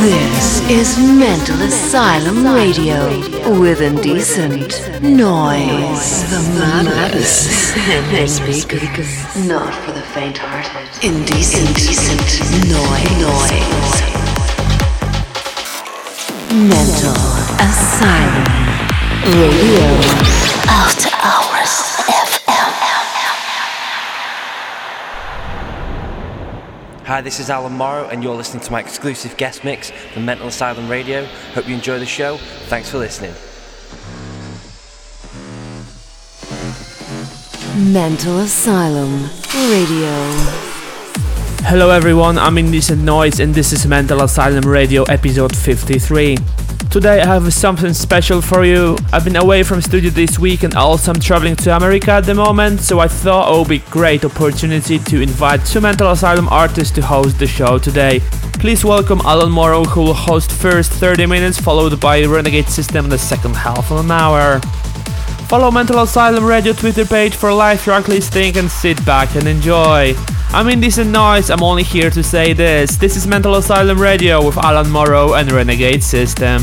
This is Mental Asylum Radio with indecent noise. The maddest in speakers. Not for the faint-hearted. Indecent, indecent noise. Mental Asylum Radio. After Hours Hi, this is Alan Morrow, and you're listening to my exclusive guest mix from Mental Asylum Radio. Hope you enjoy the show. Thanks for listening. Mental Asylum Radio. Hello everyone, I'm Indecent Noise and this is Mental Asylum Radio episode 53. Today I have something special for you. I've been away from studio this week and also I'm traveling to America at the moment, so I thought it would be great opportunity to invite two Mental Asylum artists to host the show today. Please welcome Alan Morrow who will host first 30 minutes followed by Renegade System in the second half of an hour. Follow Mental Asylum Radio Twitter page for live track listing and sit back and enjoy. I'm Indecent Noise, I'm only here to say this. This is Mental Asylum Radio with Alan Morrow and Renegade System.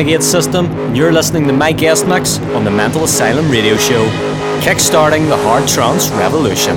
Renegade System, and you're listening to my guest mix on the Mental Asylum Radio Show, kickstarting the hard trance revolution.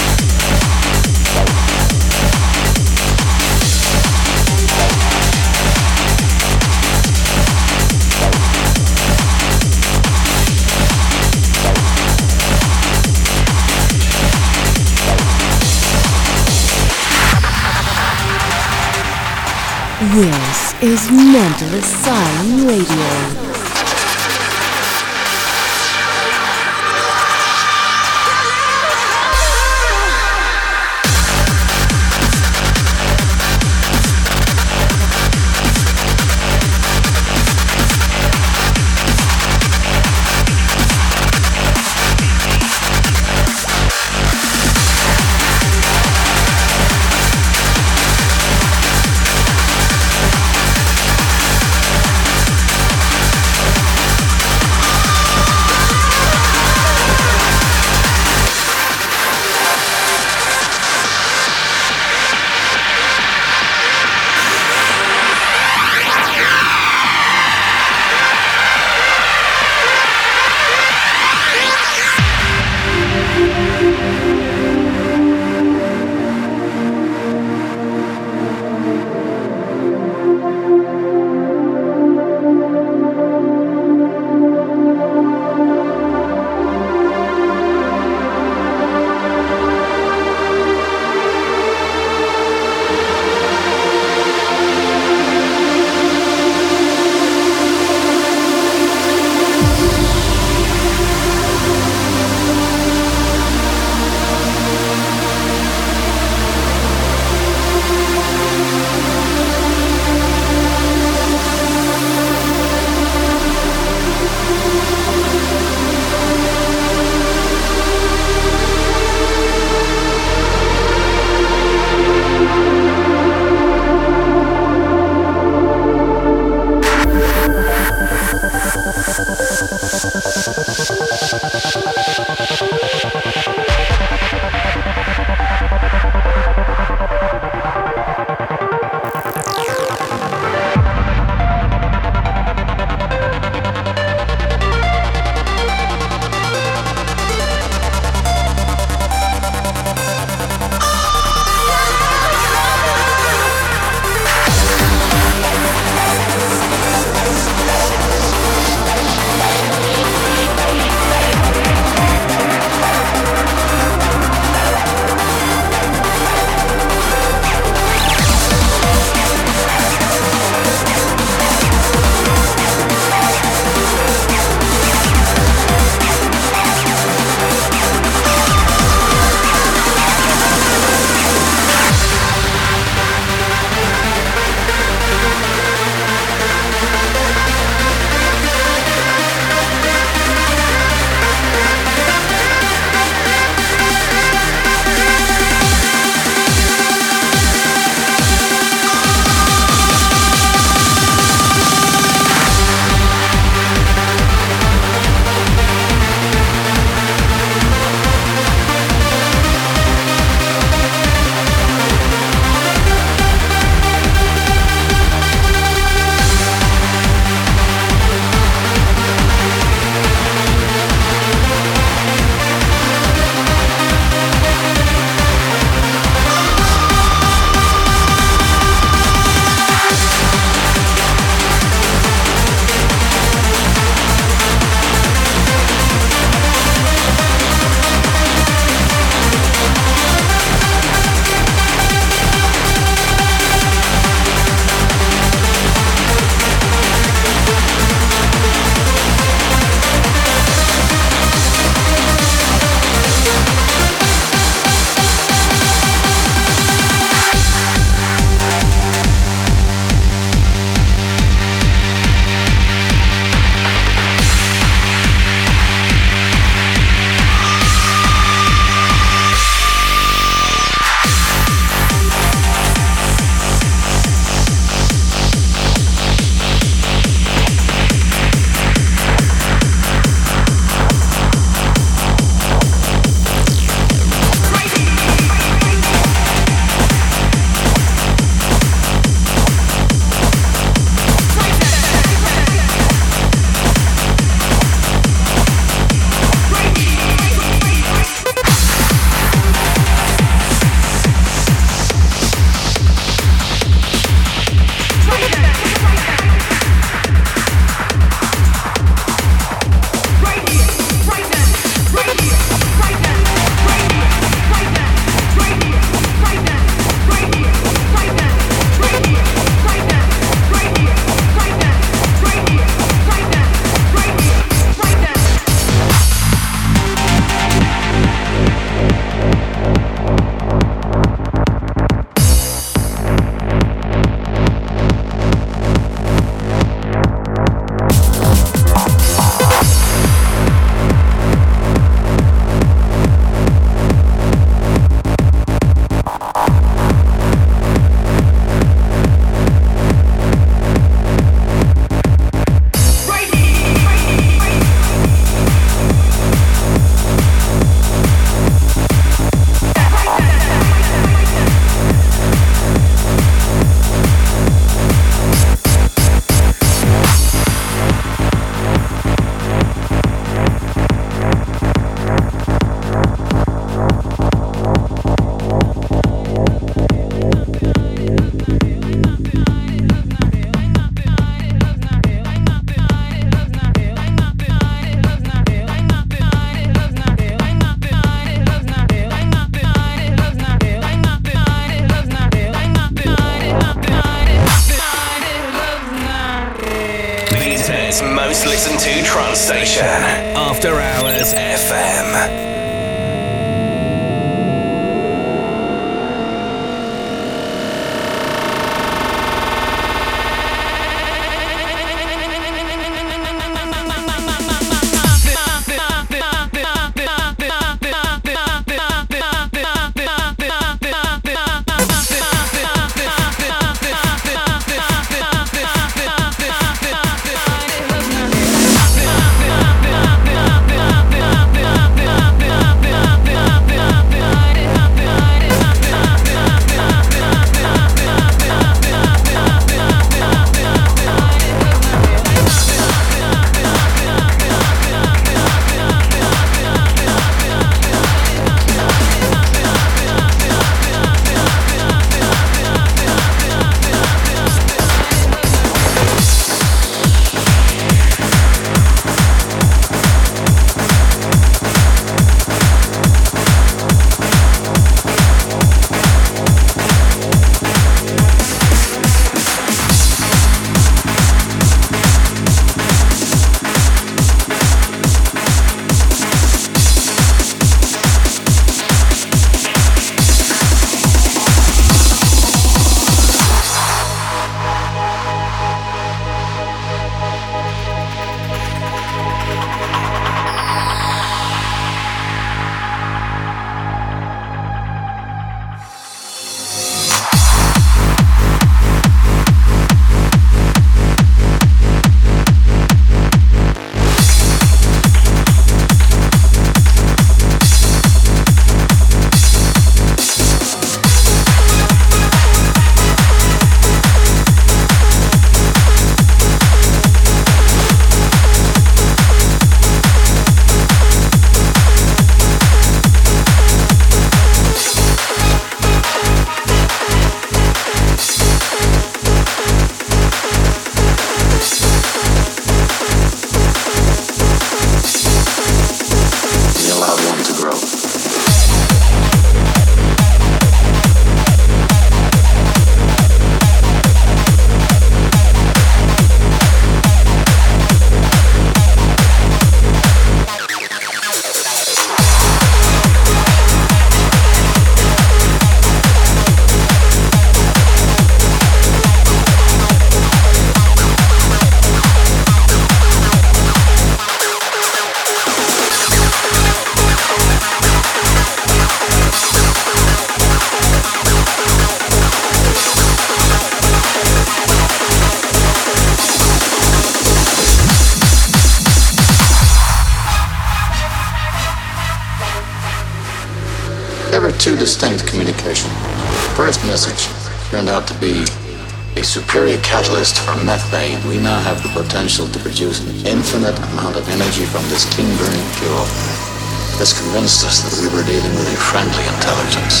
Convinced us that we were dealing with a friendly intelligence.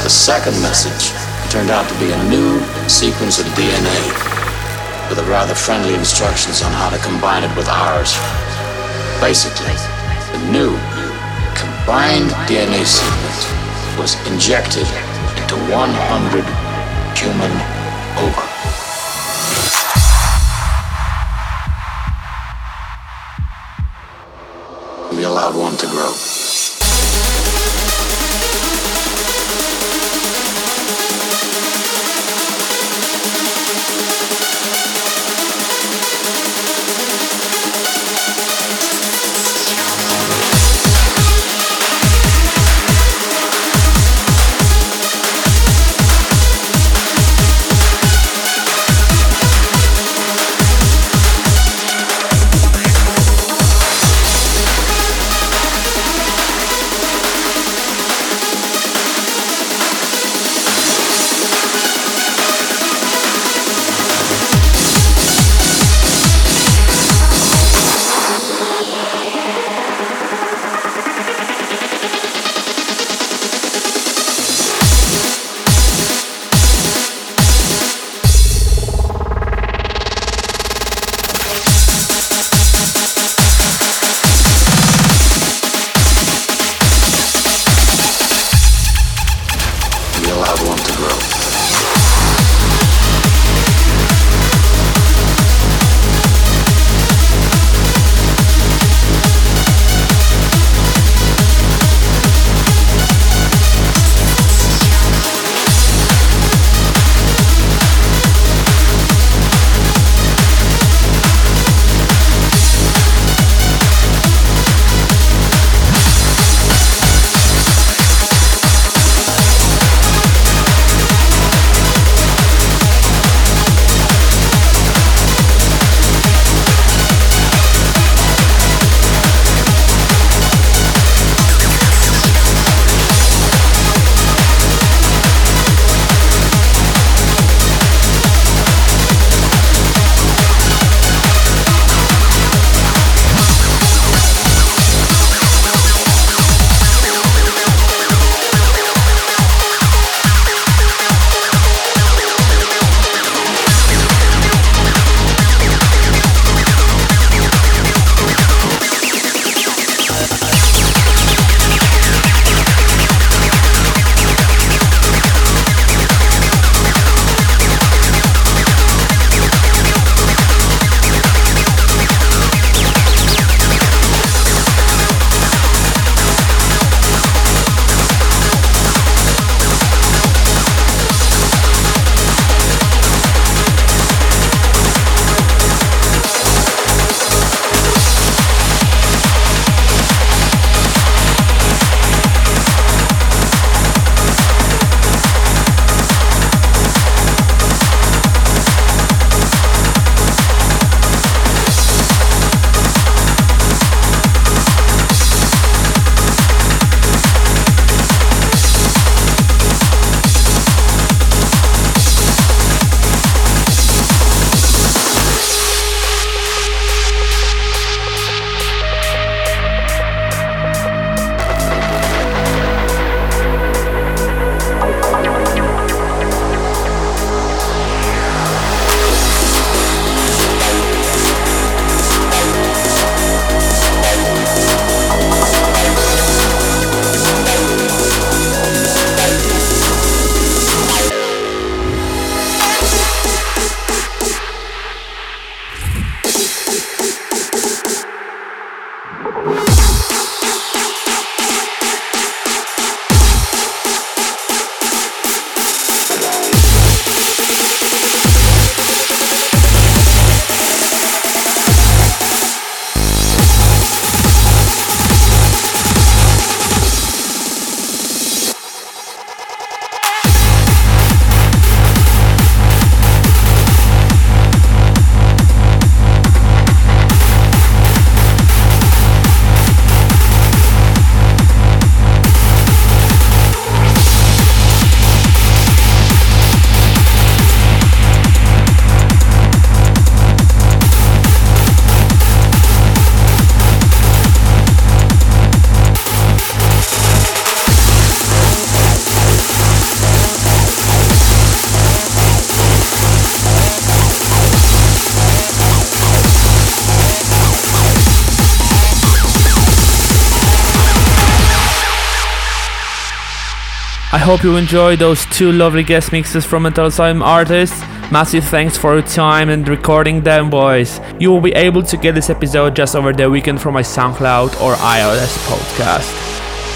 The second message turned out to be a new sequence of DNA with rather friendly instructions on how to combine it with ours. Basically, the new combined DNA sequence was injected into 100 human ova. Hope you enjoyed those two lovely guest mixes from Mental Asylum artists. Massive thanks for your time and recording them, boys. You will be able to get this episode just over the weekend from my SoundCloud or iOS podcast.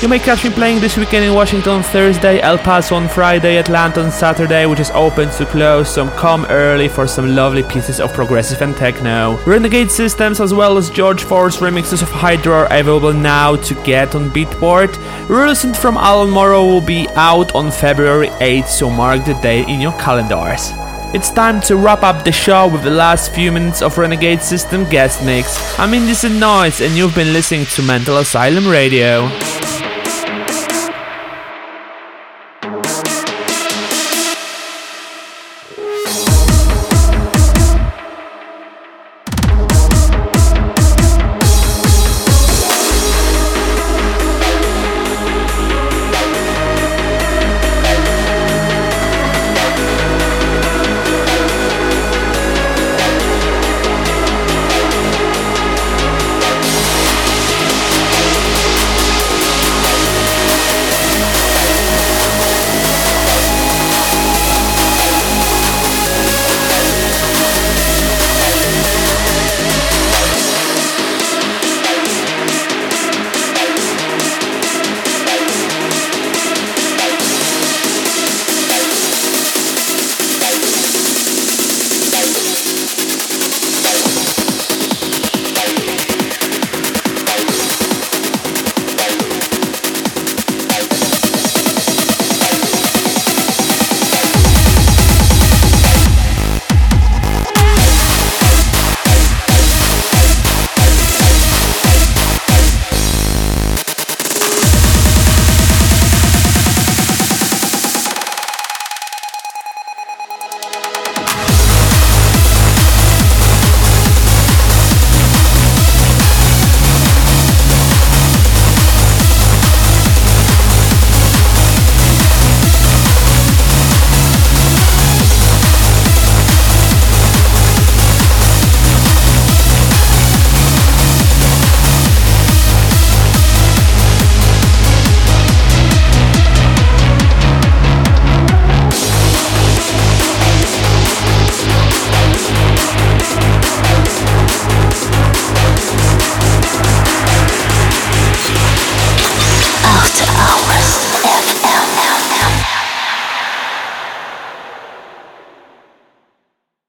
You may catch me playing this weekend in Washington on Thursday, El Paso on Friday, Atlanta on Saturday, which is open to close, so come early for some lovely pieces of progressive and techno. Renegade Systems as well as George Force remixes of Hydra are available now to get on Beatport. Released from Alan Morrow will be out on February 8th, so mark the day in your calendars. It's time to wrap up the show with the last few minutes of Renegade System guest mix. I'm Indecent Noise and you've been listening to Mental Asylum Radio.